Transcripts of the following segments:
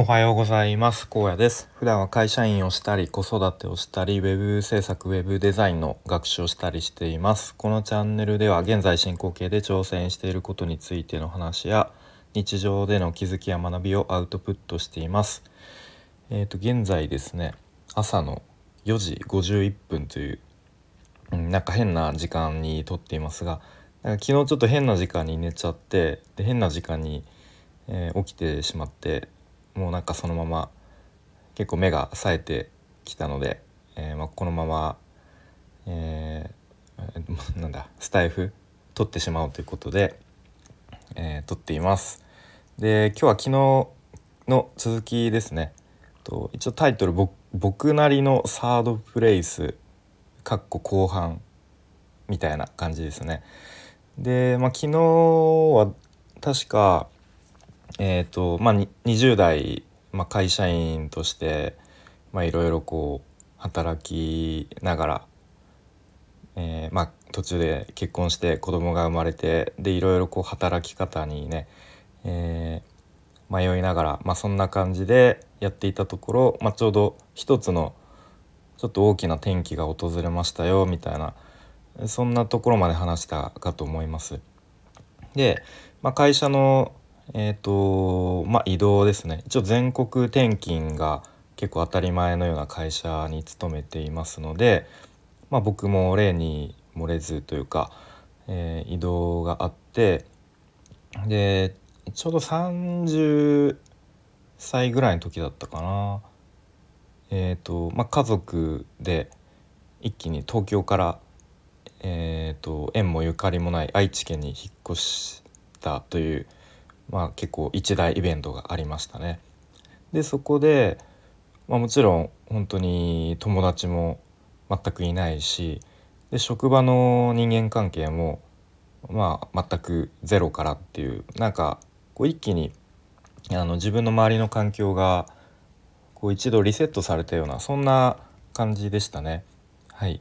おはようございます。高野です。普段は会社員をしたり子育てをしたりウェブ制作ウェブデザインの学習をしたりしています。このチャンネルでは現在進行形で挑戦していることについての話や日常での気づきや学びをアウトプットしています。えっ、ー、と現在ですね朝の4時51分という、うん、なんか変な時間に撮っていますが昨日ちょっと変な時間に寝ちゃってで変な時間に、えー、起きてしまってもうなんかそのまま結構目が冴えてきたので、えー、まあ、このまま、えー、なんだスタイフ撮ってしまおうということで、えー、撮っています。で今日は昨日の続きですね。と一応タイトル「僕なりのサードプレイス」かっこ後半みたいな感じですね。で、まあ、昨日は確かえーとまあ、20代、まあ、会社員としていろいろこう働きながら、えー、まあ、途中で結婚して子供が生まれてでいろいろこう働き方にね、えー、迷いながら、まあ、そんな感じでやっていたところ、まあ、ちょうど一つのちょっと大きな転機が訪れましたよみたいなそんなところまで話したかと思います。で、まあ、会社のえっ、ー、とまあ移動ですね。一応全国転勤が結構当たり前のような会社に勤めていますので、まあ、僕も例に漏れずというか、えー、移動があってでちょうど30歳ぐらいの時だったかな。えっ、ー、とまあ家族で一気に東京からえーと縁もゆかりもない愛知県に引っ越したというまあ、結構一大イベントがありましたね。でそこで、まあ、もちろん本当に友達も全くいないしで職場の人間関係も、まあ、全くゼロからっていうなんかこう一気にあの自分の周りの環境がこう一度リセットされたようなそんな感じでしたね。はい、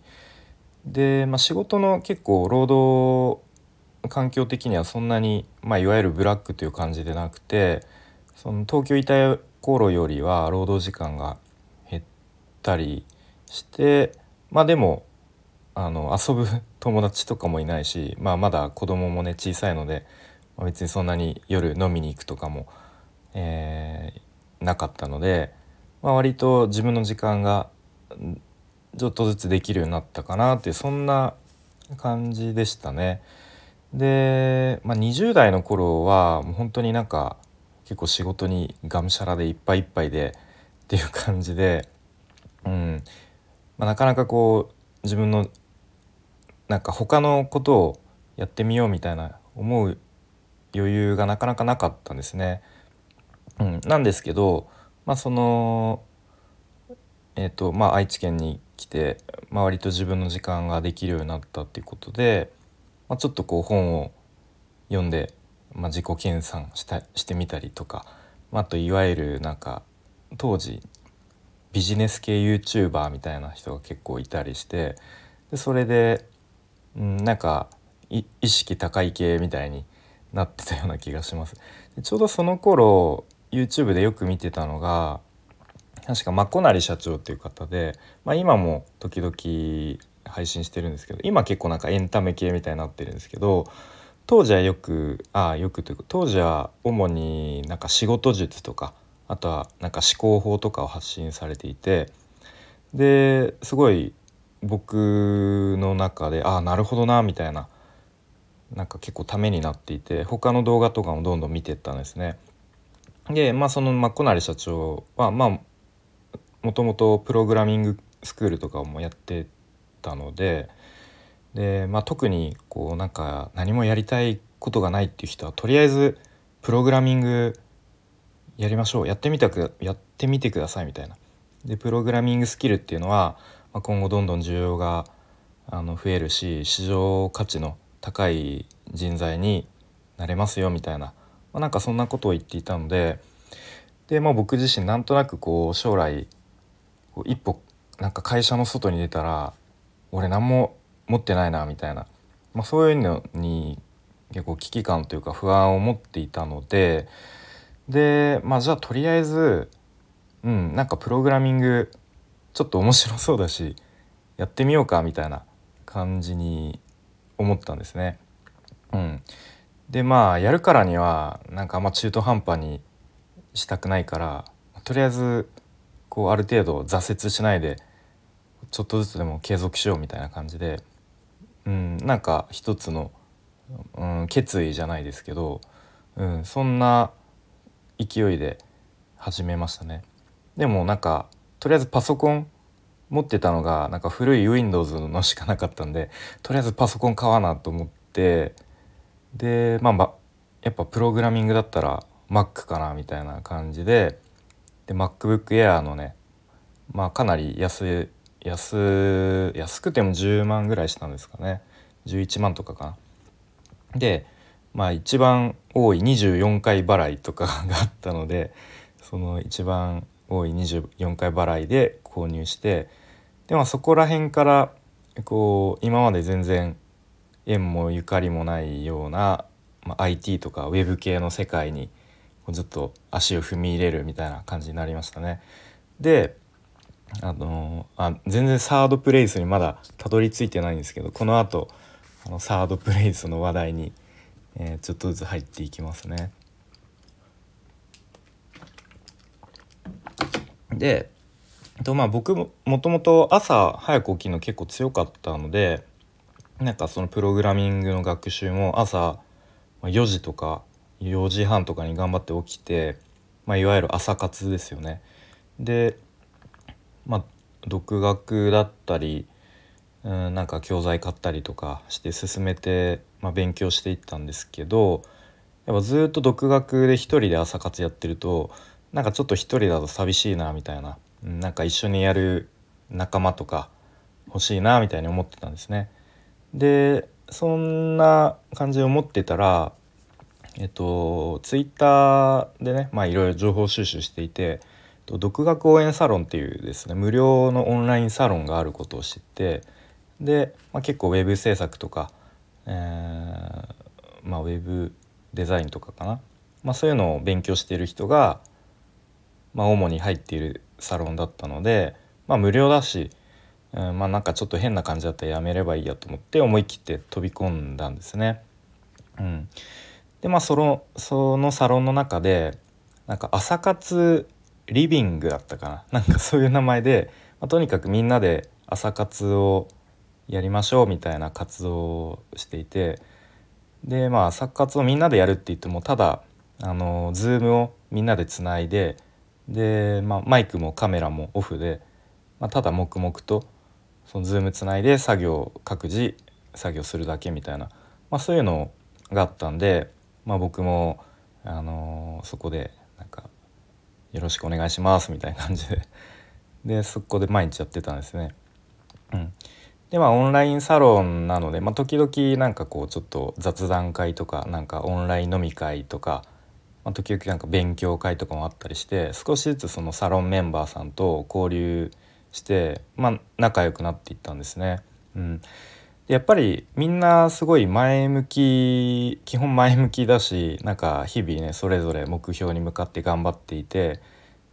で、まあ、仕事の結構労働環境的にはそんなに、まあ、いわゆるブラックという感じでなくてその東京いた頃よりは労働時間が減ったりしてまあでもあの遊ぶ友達とかもいないし、まあ、まだ子供もね小さいので、まあ、別にそんなに夜飲みに行くとかも、えー、なかったので、まあ、割と自分の時間がちょっとずつできるようになったかなってそんな感じでしたね。で、まあ、20代の頃はもう本当になんか結構仕事にがむしゃらでいっぱいいっぱいでっていう感じで、うんまあ、なかなかこう自分のなんか他のことをやってみようみたいな思う余裕がなかなかなかったんですね。うん、なんですけど、まあ、そのえーとまあ、愛知県に来て、まあ、割と自分の時間ができるようになったっていうことで、まあ、ちょっとこう本を読んで、まあ、自己研鑽したしてみたりとか、まあ、あといわゆるなんか当時ビジネス系 YouTuber みたいな人が結構いたりしてでそれで、うん、なんか意識高い系みたいになってたような気がします。でちょうどその頃 YouTube でよく見てたのが確かまこなり社長っていう方で、まあ、今も時々配信してるんですけど今結構なんかエンタメ系みたいになってるんですけど当時はよくああよくというか当時は主になんか仕事術とかあとはなんか思考法とかを発信されていてですごい僕の中でああなるほどなみたいななんか結構ためになっていて他の動画とかもどんどん見てったんですね。でまあそのまこなり社長はまあもともとプログラミングスクールとかもやってたのでで、まあ、特にこうなんか何もやりたいことがないっていう人はとりあえずプログラミングやりましょうやってみたくやってみてくださいみたいな。でプログラミングスキルっていうのは、まあ、今後どんどん需要があの増えるし市場価値の高い人材になれますよみたいな、まあ、なんかそんなことを言っていたのでで、まあ、僕自身なんとなくこう将来こう一歩なんか会社の外に出たら俺何も持ってないなみたいな、まあ、そういうのに結構危機感というか不安を持っていたので。でまあじゃあとりあえずうんなんかプログラミングちょっと面白そうだしやってみようかみたいな感じに思ったんですね。うん、でまあやるからにはなんかあんま中途半端にしたくないからとりあえずこうある程度挫折しないでちょっとずつでも継続しようみたいな感じで、うん、なんか一つの、うん、決意じゃないですけど、うん、そんな勢いで始めましたね。でもなんかとりあえずパソコン持ってたのがなんか古い Windows のしかなかったんでとりあえずパソコン買わなと思ってでまあやっぱプログラミングだったら Mac かなみたいな感じでで MacBook Air のねまあかなり安安安くても10万ぐらいしたんですかね11万とかかな。でまあ一番多い24回払いとかがあったのでその一番多い24回払いで購入してでまあそこら辺からこう今まで全然縁もゆかりもないような、まあ、IT とかウェブ系の世界にずっと足を踏み入れるみたいな感じになりましたね。であのあ全然サードプレイスにまだたどり着いてないんですけどこのあとあのサードプレイスの話題に、えー、ちょっとずつ入っていきますね。でとまあ僕ももともと朝早く起きるの結構強かったのでなんかそのプログラミングの学習も朝4時とか4時半とかに頑張って起きて、まあ、いわゆる朝活ですよね。で独学だったりうんなんか教材買ったりとかして進めて、まあ、勉強していったんですけどやっぱずっと独学で一人で朝活やってるとなんかちょっと一人だと寂しいなみたいななんか一緒にやる仲間とか欲しいなみたいに思ってたんですね。でそんな感じで思ってたらえっとツイッターでねまあいろいろ情報収集していて独学応援サロンっていうですね無料のオンラインサロンがあることを知ってで、まあ、結構ウェブ制作とか、えーまあ、ウェブデザインとかかな、まあ、そういうのを勉強している人が、まあ、主に入っているサロンだったので、まあ、無料だし、うん、まあなんかちょっと変な感じだったらやめればいいやと思って思い切って飛び込んだんですね。うん、でまあそのそのサロンの中でなんか朝活リビングだったかな。なんかそういう名前で、まあ、とにかくみんなで朝活をやりましょうみたいな活動をしていてでまあ朝活をみんなでやるって言ってもただあの Zoom をみんなでつないでで、まあ、マイクもカメラもオフで、まあ、ただ黙々とそのズームつないで作業各自作業するだけみたいな、まあ、そういうのがあったんで、まあ、僕も、あのー、そこでなんか「よろしくお願いします」みたいな感じで でそこで毎日やってたんですね。うん、でまあオンラインサロンなので、まあ、時々なんかこうちょっと雑談会とかなんかオンライン飲み会とかまあ、時々なんか勉強会とかもあったりして少しずつそのサロンメンバーさんと交流して、まあ、仲良くなっていったんですね。うん、やっぱりみんなすごい前向き基本前向きだしなんか日々ねそれぞれ目標に向かって頑張っていて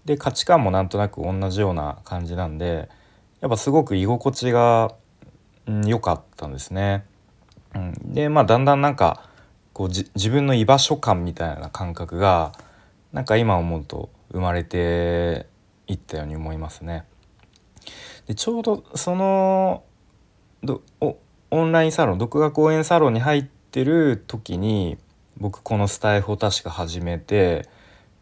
で価値観もなんとなく同じような感じなんでやっぱすごく居心地が良、かったんですね。うん、でまあだんだんなんかこう自分の居場所感みたいな感覚がなんか今思うと生まれていったように思いますね。でちょうどそのどオンラインサロン独学応援サロンに入ってる時に僕このスタイフを確か始めて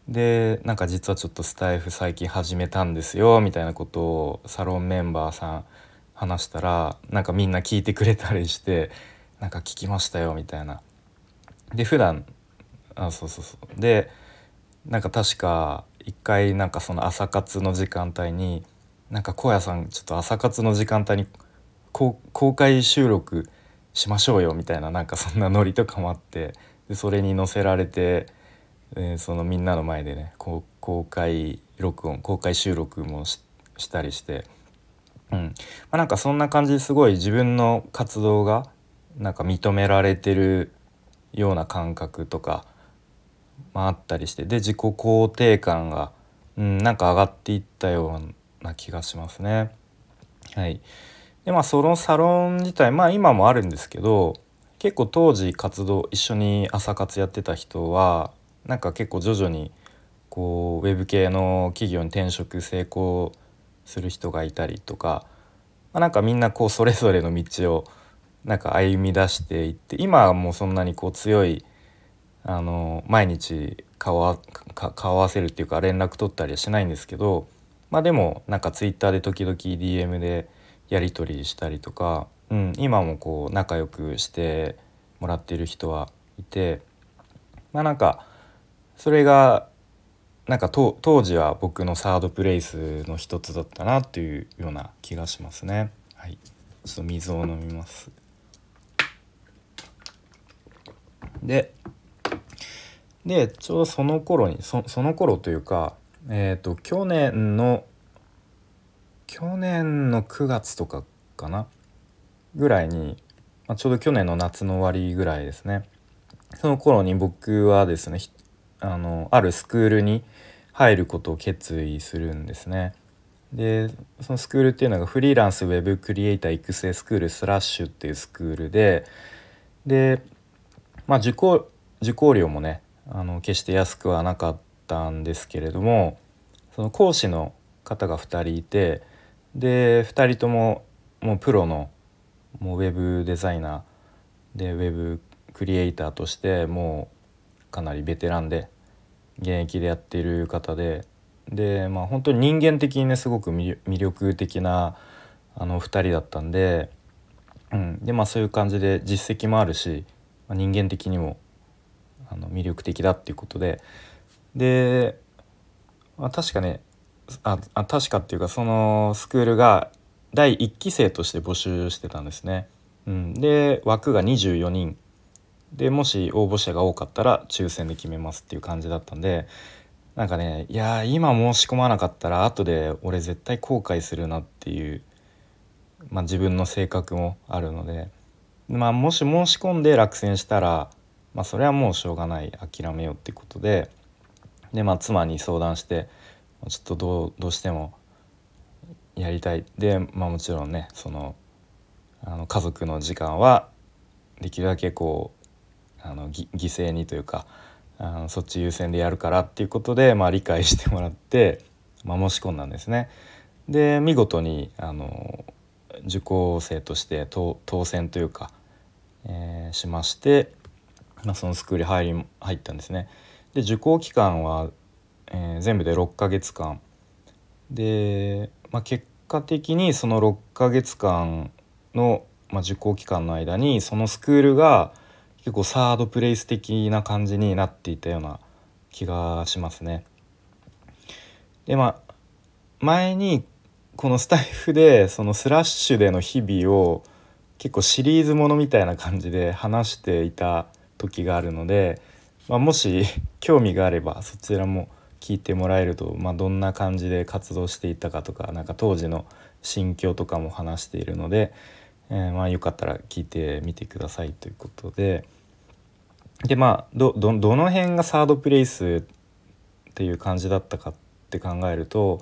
でなんか実はちょっとスタイフ最近始めたんですよみたいなことをサロンメンバーさん話したらなんかみんな聞いてくれたりしてなんか聞きましたよみたいな。で普段あそうそうそう。でなんか確か一回なんかその朝活の時間帯になんか荒野さんちょっと朝活の時間帯に公開収録しましょうよみたいななんかそんなノリとかもあってでそれに載せられて、えー、そのみんなの前でね公開録音公開収録もしたりして、うんまあ、なんかそんな感じですごい自分の活動がなんか認められてるような感覚とかまあ、あったりしてで自己肯定感が、うん、なんか上がっていったような気がしますね。はい、でまあそのサロン自体まあ今もあるんですけど結構当時活動一緒に朝活やってた人はなんか結構徐々にこうウェブ系の企業に転職成功する人がいたりとか、まあ、なんかみんなこうそれぞれの道をなんか歩み出していって今はもうそんなにこう強いあの毎日顔顔合わせるっていうか連絡取ったりはしないんですけどまあでもなんかツイッターで時々 DM でやり取りしたりとか、うん、今もこう仲良くしてもらっている人はいてまあなんかそれがなんか当時は僕のサードプレイスの一つだったなっていうような気がしますね。はい、ちょっと水を飲みます。ででちょうどその頃にそその頃というかえっ、ー、と去年の去年の9月とかかな？ぐらいに、まあ、ちょうど去年の夏の終わりぐらいですねその頃に僕はですねあのあるスクールに入ることを決意するんですね。でそのスクールっていうのがフリーランスウェブクリエイター育成スクールスラッシュっていうスクールででまあ受講受講料もねあの決して安くはなかったんですけれどもその講師の方が2人いてで2人とももうプロのもうウェブデザイナー。でウェブクリエイターとしてもうかなりベテランで現役でやっている方で。でまあ本当に人間的にねすごく魅力的なあの2人だったんで,、うん、でまあそういう感じで実績もあるし、まあ、人間的にもあの魅力的だっていうことで。で、まあ、確かねああ確かっていうかそのスクールが第1期生として募集してたんですね。うん、で枠が24人。でもし応募者が多かったら抽選で決めますっていう感じだったんでなんかねいや今申し込まなかったら後で俺絶対後悔するなっていう、まあ、自分の性格もあるので、まあ、もし申し込んで落選したら、まあ、それはもうしょうがない。諦めようってことでで、まあ、妻に相談してちょっとどうどうしてもやりたいで、まあ、もちろんねそのあの家族の時間はできるだけこうあの犠牲にというかあのそっち優先でやるからっていうことで、まあ、理解してもらって、まあ、申し込んだんですね。で見事にあの受講生として当選というか、えー、しまして、まあ、そのスクール入り入ったんですね。で受講期間は、えー、全部で6ヶ月間で、まあ、結果的にその6ヶ月間の、まあ、受講期間の間にそのスクールが結構サードプレイス的な感じになっていたような気がしますね。でまあ前にこのスタイフでそのスラッシュでの日々を結構シリーズものみたいな感じで話していた時があるので、まあ、もし興味があればそちらも聞いてもらえると、まあ、どんな感じで活動していたかとかなんか当時の心境とかも話しているので、えー、まあよかったら聞いてみてくださいということで。でまあどどの辺がサードプレイスっていう感じだったかって考えると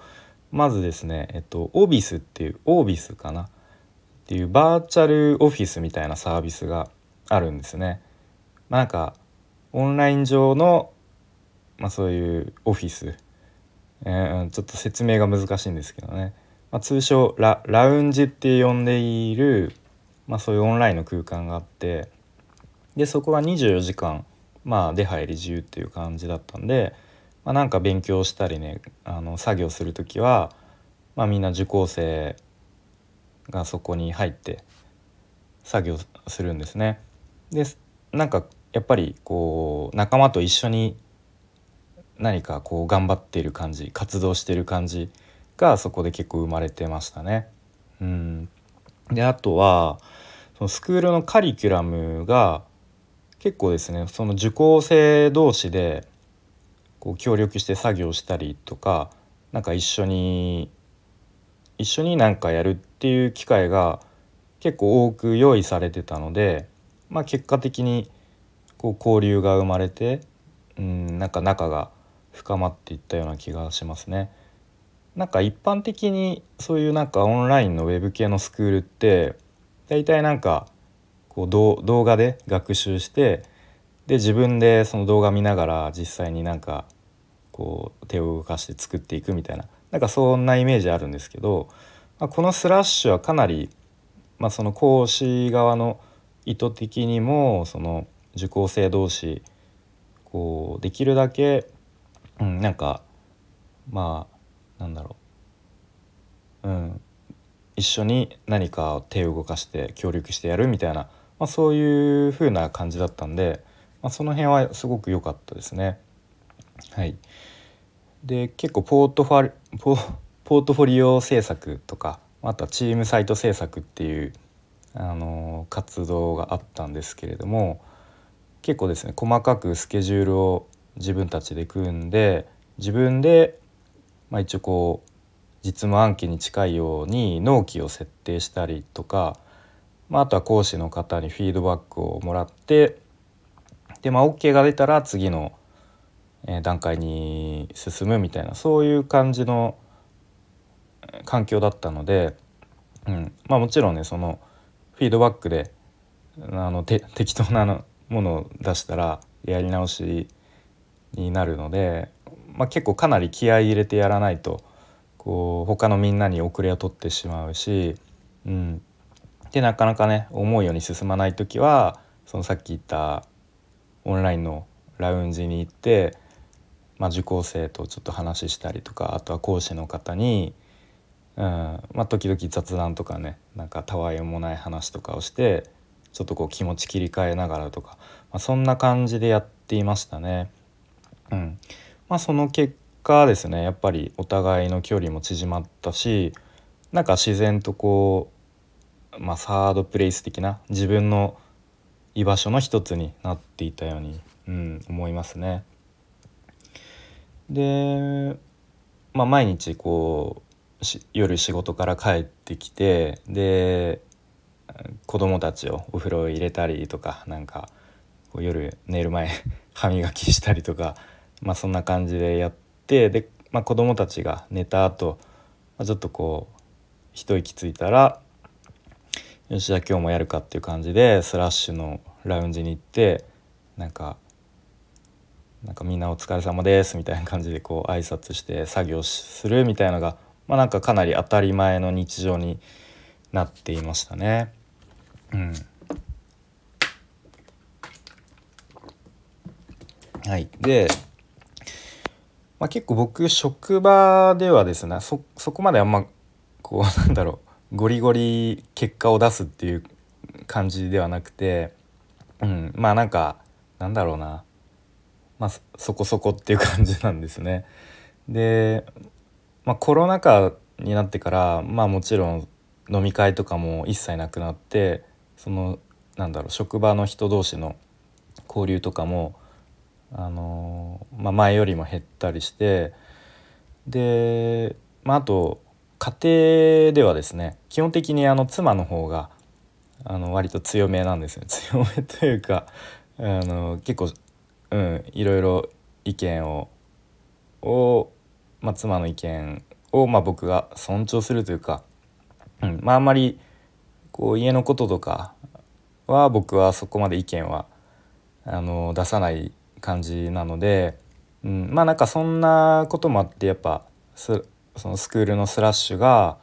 まずですねえっとオービスっていうオービスかなっていうバーチャルオフィスみたいなサービスがあるんですね。まあ、なんかオンライン上の、まあ、そういうオフィス、えー、ちょっと説明が難しいんですけどね、まあ、通称ララウンジって呼んでいる、まあ、そういうオンラインの空間があってでそこは24時間まあ出入り自由っていう感じだったんで、まあ、なんか勉強したりねあの作業する時は、まあ、みんな受講生がそこに入って作業するんですね。でなんかやっぱりこう仲間と一緒に何かこう頑張っている感じ活動してる感じがそこで結構生まれてましたね。うん、であとはそのスクールのカリキュラムが結構ですねその受講生同士でこう協力して作業したりとかなんか一緒に一緒になんかやるっていう機会が結構多く用意されてたので、まあ、結果的にこう交流が生まれてうんなんか仲が深まっていったような気がしますね。なんか一般的にそういうなんかオンラインのウェブ系のスクールって大体なんかこう動画で学習してで自分でその動画見ながら実際になんかこう手を動かして作っていくみたいななんかそんなイメージあるんですけど、まあ、このスラッシュはかなり、まあ、その講師側の意図的にもその受講生同士こうできるだけ、うん、なんかまあなんだろう、うん、一緒に何か手を動かして協力してやるみたいな、まあ、そういう風な感じだったんで、まあ、その辺はすごく良かったですね。はい、で結構ポートファポポートフォリオ制作とかあとはチームサイト制作っていうあの活動があったんですけれども結構ですね細かくスケジュールを自分たちで組んで自分で、まあ、一応こう実務案件に近いように納期を設定したりとか、まあ、あとは講師の方にフィードバックをもらってで、まあ、OK が出たら次の段階に進むみたいなそういう感じの環境だったので、うん。まあ、もちろんねそのフィードバックであの適当なものを出したらやり直しになるので、まあ、結構かなり気合い入れてやらないとこう他のみんなに遅れを取ってしまうし、うん、でなかなかね思うように進まない時はそのさっき言ったオンラインのラウンジに行って、まあ、受講生とちょっと話したりとかあとは講師の方に、うんまあ、時々雑談とかねなんかたわいもない話とかをしてちょっとこう気持ち切り替えながらとか、まあ、そんな感じでやっていましたね。うんまあ、その結果ですねやっぱりお互いの距離も縮まったしなんか自然とこう、まあ、サードプレイス的な自分の居場所の一つになっていたように、うん、思いますね。で、まあ、毎日こう夜仕事から帰ってきてで子供たちをお風呂入れたりとかなんかこう夜寝る前歯磨きしたりとか、まあ、そんな感じでやってで、まあ、子供たちが寝た後、まあちょっとこう一息ついたらよしじゃあ今日もやるかっていう感じでスラッシュのラウンジに行ってなんかなんかみんなお疲れ様ですみたいな感じでこう挨拶して作業するみたいなのが、まあ、なんかかなり当たり前の日常になっていましたね。うん、はい、で、まあ、結構僕職場ではですねそこまであんまこう なんだろうゴリゴリ結果を出すっていう感じではなくて、うん、まあなんかなんだろうな、まあ、そこそこっていう感じなんですね。で、まあ、コロナ禍になってからまあもちろん飲み会とかも一切なくなってそのなんだろう職場の人同士の交流とかも、あのまあ、前よりも減ったりしてで、まあ、あと家庭ではですね基本的にあの妻の方があの割と強めなんですよ。強めというかあの結構、うん、いろいろ意見をを、まあ、妻の意見を、まあ、僕が尊重するというかうん、まああんまりこう家のこととかは僕はそこまで意見はあの出さない感じなので、うん、まあなんかそんなこともあってやっぱそのスクールのスラッシュが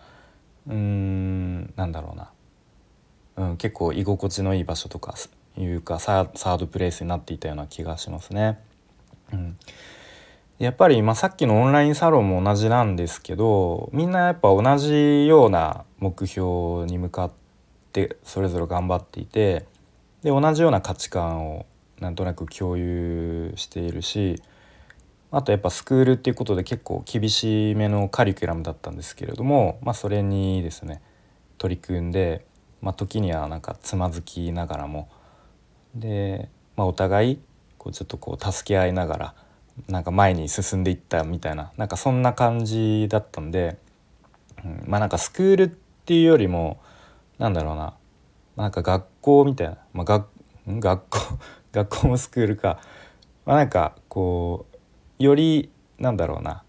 うんなんだろうな、うん、結構居心地のいい場所とかいうかサードプレイスになっていたような気がしますね。うんやっぱり、まあ、さっきのオンラインサロンも同じなんですけどみんなやっぱ同じような目標に向かってそれぞれ頑張っていてで同じような価値観をなんとなく共有しているしあとやっぱスクールっていうことで結構厳しめのカリキュラムだったんですけれども、まあ、それにですね取り組んで、まあ、時にはなんかつまずきながらもで、まあ、お互いこうちょっとこう助け合いながらなんか前に進んでいったみたいななんかそんな感じだったんで、うん、まあなんかスクールっていうよりもなんだろうななんか学校みたいな、まあ、学学校学校もスクールか、まあ、なんかこうよりなんだろうな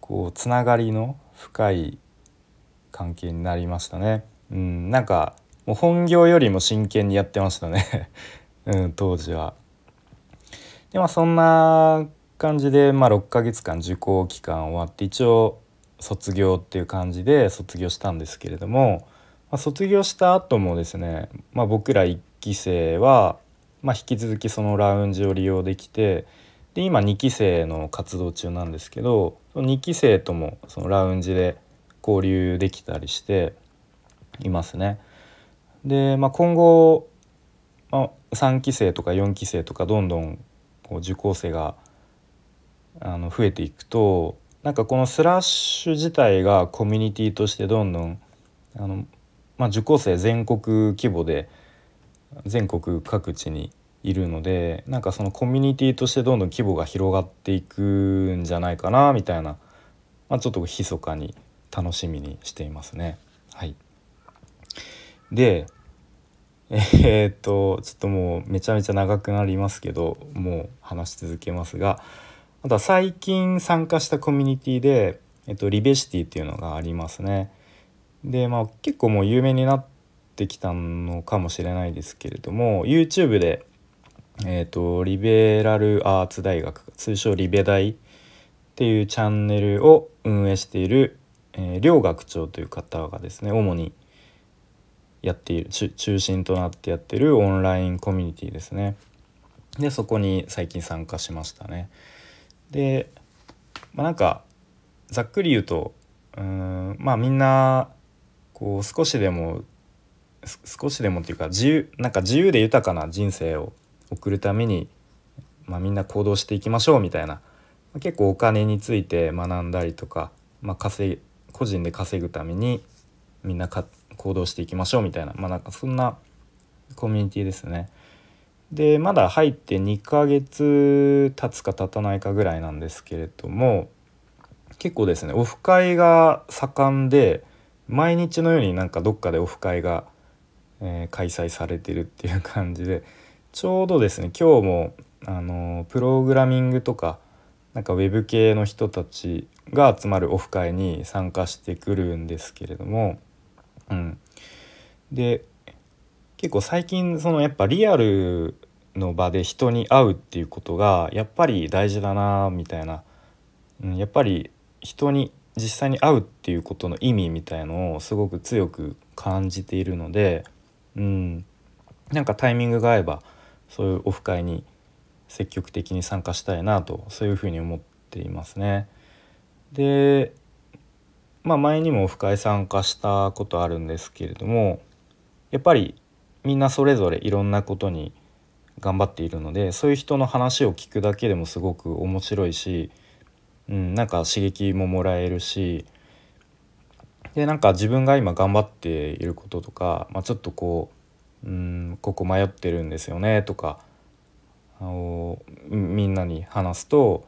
こうつながりの深い関係になりましたね。うん、なんかもう本業よりも真剣にやってましたね うん、当時は。でまあそんな感じで、まあ、6ヶ月間受講期間終わって一応卒業っていう感じで卒業したんですけれども、まあ、卒業した後もですね、まあ、僕ら1期生は、まあ、引き続きそのラウンジを利用できてで今2期生の活動中なんですけど2期生ともそのラウンジで交流できたりしていますね。で、まあ、今後、まあ、3期生とか4期生とかどんどんこう受講生があの増えていくとなんかこのスラッシュ自体がコミュニティとしてどんどんあの、まあ、受講生全国規模で全国各地にいるのでなんかそのコミュニティとしてどんどん規模が広がっていくんじゃないかなみたいな、まあ、ちょっと密かに楽しみにしていますね。はい、でえー、っとちょっともうめちゃめちゃ長くなりますけどもう話し続けますがあとは最近参加したコミュニティで、えっと、リベシティっていうのがありますね。でまあ結構もう有名になってきたのかもしれないですけれども YouTube で、えっと、リベラルアーツ大学通称リベ大っていうチャンネルを運営している、えー、両学長という方がですね主にやっている中心となってやってるオンラインコミュニティですね。でそこに最近参加しましたね。で、まあ、なんかざっくり言うとうんまあみんなこう少しでも少しでもっていうか自由なんか自由で豊かな人生を送るために、まあ、みんな行動していきましょうみたいな結構お金について学んだりとか、まあ、稼個人で稼ぐためにみんなか行動していきましょうみたいなまあなんかそんなコミュニティですね。でまだ入って2ヶ月経つか経たないかぐらいなんですけれども結構ですねオフ会が盛んで毎日のようになんかどっかでオフ会が、えー、開催されてるっていう感じでちょうどですね今日もあのプログラミングとかなんかウェブ系の人たちが集まるオフ会に参加してくるんですけれども、うん、で結構最近そのやっぱリアルの場で人に会うっていうことがやっぱり大事だなみたいな、うん、やっぱり人に実際に会うっていうことの意味みたいのをすごく強く感じているので、うん、なんかタイミングが合えばそういうオフ会に積極的に参加したいなとそういうふうに思っていますね。でまあ前にもオフ会参加したことあるんですけれどもやっぱりみんなそれぞれいろんなことに頑張っているのでそういう人の話を聞くだけでもすごく面白いし、うん、なんか刺激ももらえるしでなんか自分が今頑張っていることとか、まあ、ちょっとこう、うん、ここ迷ってるんですよねとかあのみんなに話すと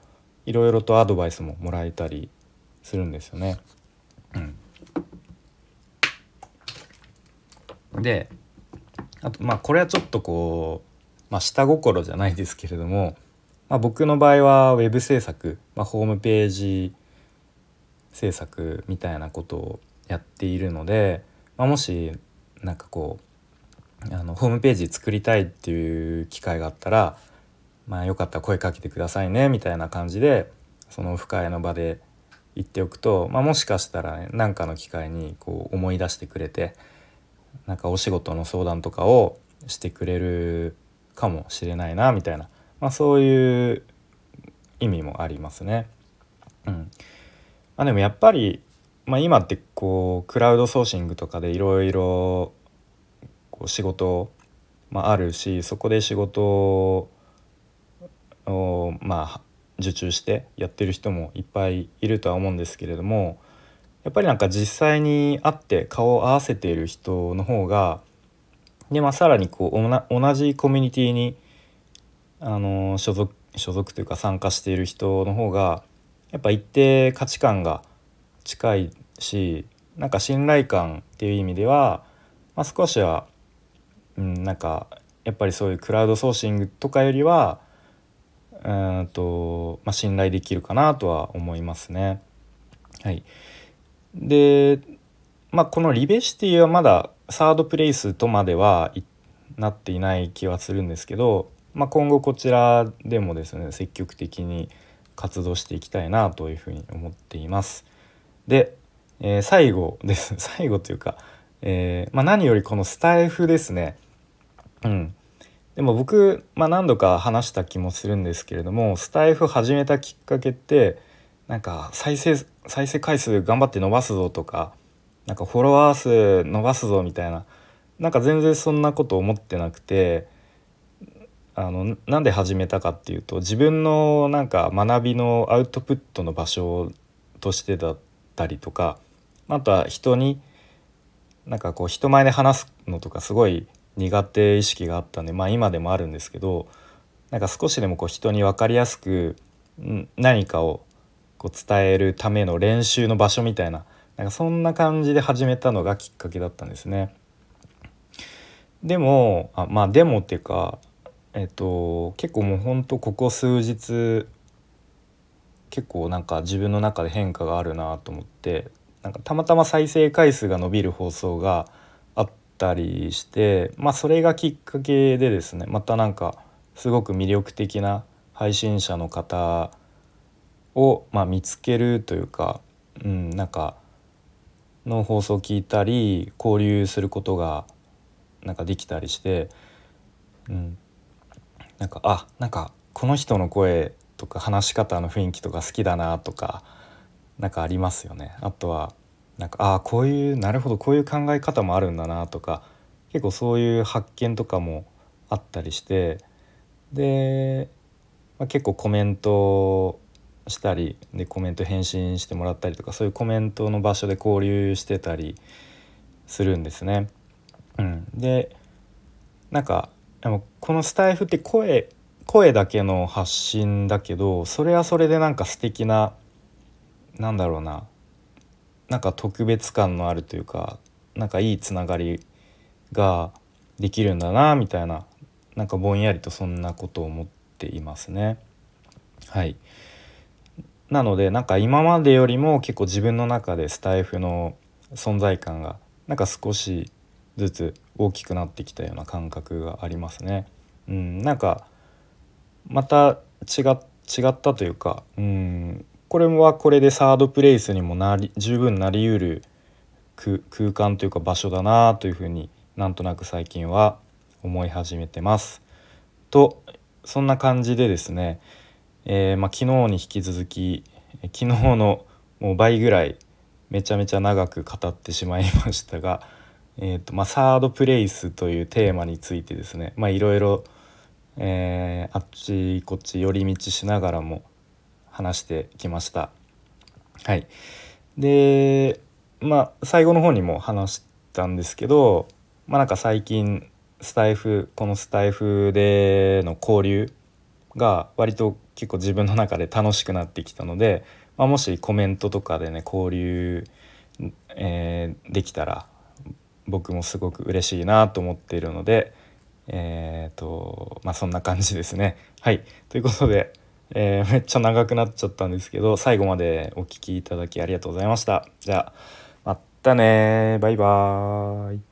いろいろとアドバイスももらえたりするんですよね。うん、であとまあこれはちょっとこう、まあ、下心じゃないですけれども、まあ、僕の場合はウェブ制作、まあ、ホームページ制作みたいなことをやっているので、まあ、もしなんかこうあのホームページ作りたいっていう機会があったら、まあ、よかったら声かけてくださいねみたいな感じでそのオフ会の場で言っておくと、まあ、もしかしたらね何かの機会にこう思い出してくれてなんかお仕事の相談とかをしてくれるかもしれないなみたいな、まあ、そういう意味もありますね。うんまあ、でもやっぱり、まあ、今ってこうクラウドソーシングとかでいろいろ仕事、まあ、あるしそこで仕事をまあ受注してやってる人もいっぱいいるとは思うんですけれどもやっぱりなんか実際に会って顔を合わせている人の方がで、まあ、さらにこう同じコミュニティにあの所属所属というか参加している人の方がやっぱ一定価値観が近いしなんか信頼感っていう意味では、まあ、少しは、うん、なんかやっぱりそういうクラウドソーシングとかよりはうんと、まあ、信頼できるかなとは思いますね。はい、で、まあ、このリベシティはまだサードプレイスとまではなっていない気はするんですけど、まあ、今後こちらでもですね積極的に活動していきたいなというふうに思っています。で、えー、最後です 最後というか、えー、まあ、何よりこのスタイフですね。うん、でも僕、まあ、何度か話した気もするんですけれどもスタイフ始めたきっかけってなんか再生再生回数頑張って伸ばすぞとかなんかフォロワー数伸ばすぞみたいななんか全然そんなこと思ってなくてあのなんで始めたかっていうと自分のなんか学びのアウトプットの場所としてだったりとかあとは人になんかこう人前で話すのとかすごい苦手意識があったんでまあ今でもあるんですけどなんか少しでもこう人に分かりやすく何かをこう伝えるための練習の場所みたいななんかそんな感じで始めたのがきっかけだったんですね。でもあまあでもっていうかえっと結構もうほんとここ数日結構なんか自分の中で変化があるなと思ってなんかたまたま再生回数が伸びる放送があったりしてまあそれがきっかけでですねまたなんかすごく魅力的な配信者の方を、まあ、見つけるというか、うん、なんかの放送を聞いたり交流することがなんかできたりして、うん、なんかあなんかこの人の声とか話し方の雰囲気とか好きだなとかなんかありますよね。あとはなんかああこういうなるほどこういう考え方もあるんだなとか結構そういう発見とかもあったりしてで、まあ、結構コメントしたりでコメント返信してもらったりとかそういうコメントの場所で交流してたりするんですね。うん、でなんかでもこのスタイフって声声だけの発信だけどそれはそれでなんか素敵ななんだろうななんか特別感のあるというかなんかいいつながりができるんだなみたいななんかぼんやりとそんなことを思っていますね。はいなのでなんか今までよりも結構自分の中でスタイフの存在感がなんか少しずつ大きくなってきたような感覚がありますね。うん、なんかまた違違ったというか、うん、これはこれでサードプレイスにもなり十分なりうる空間というか場所だなというふうになんとなく最近は思い始めてます。とそんな感じでですねえー、まあ、昨日に引き続き昨日のもう倍ぐらいめちゃめちゃ長く語ってしまいましたが、えーとまあ、サードプレイスというテーマについてですねいろいろえあっちこっち寄り道しながらも話してきました。はい、でまあ最後の方にも話したんですけど、まあ、なんか最近スタイフこのスタイフでの交流が割と結構自分の中で楽しくなってきたので、まあ、もしコメントとかでね交流、えー、できたら僕もすごく嬉しいなと思っているのでえっ、ー、とまあそんな感じですね。はいということで、えー、めっちゃ長くなっちゃったんですけど最後までお聴きいただきありがとうございました。じゃあまたねバイバーイ。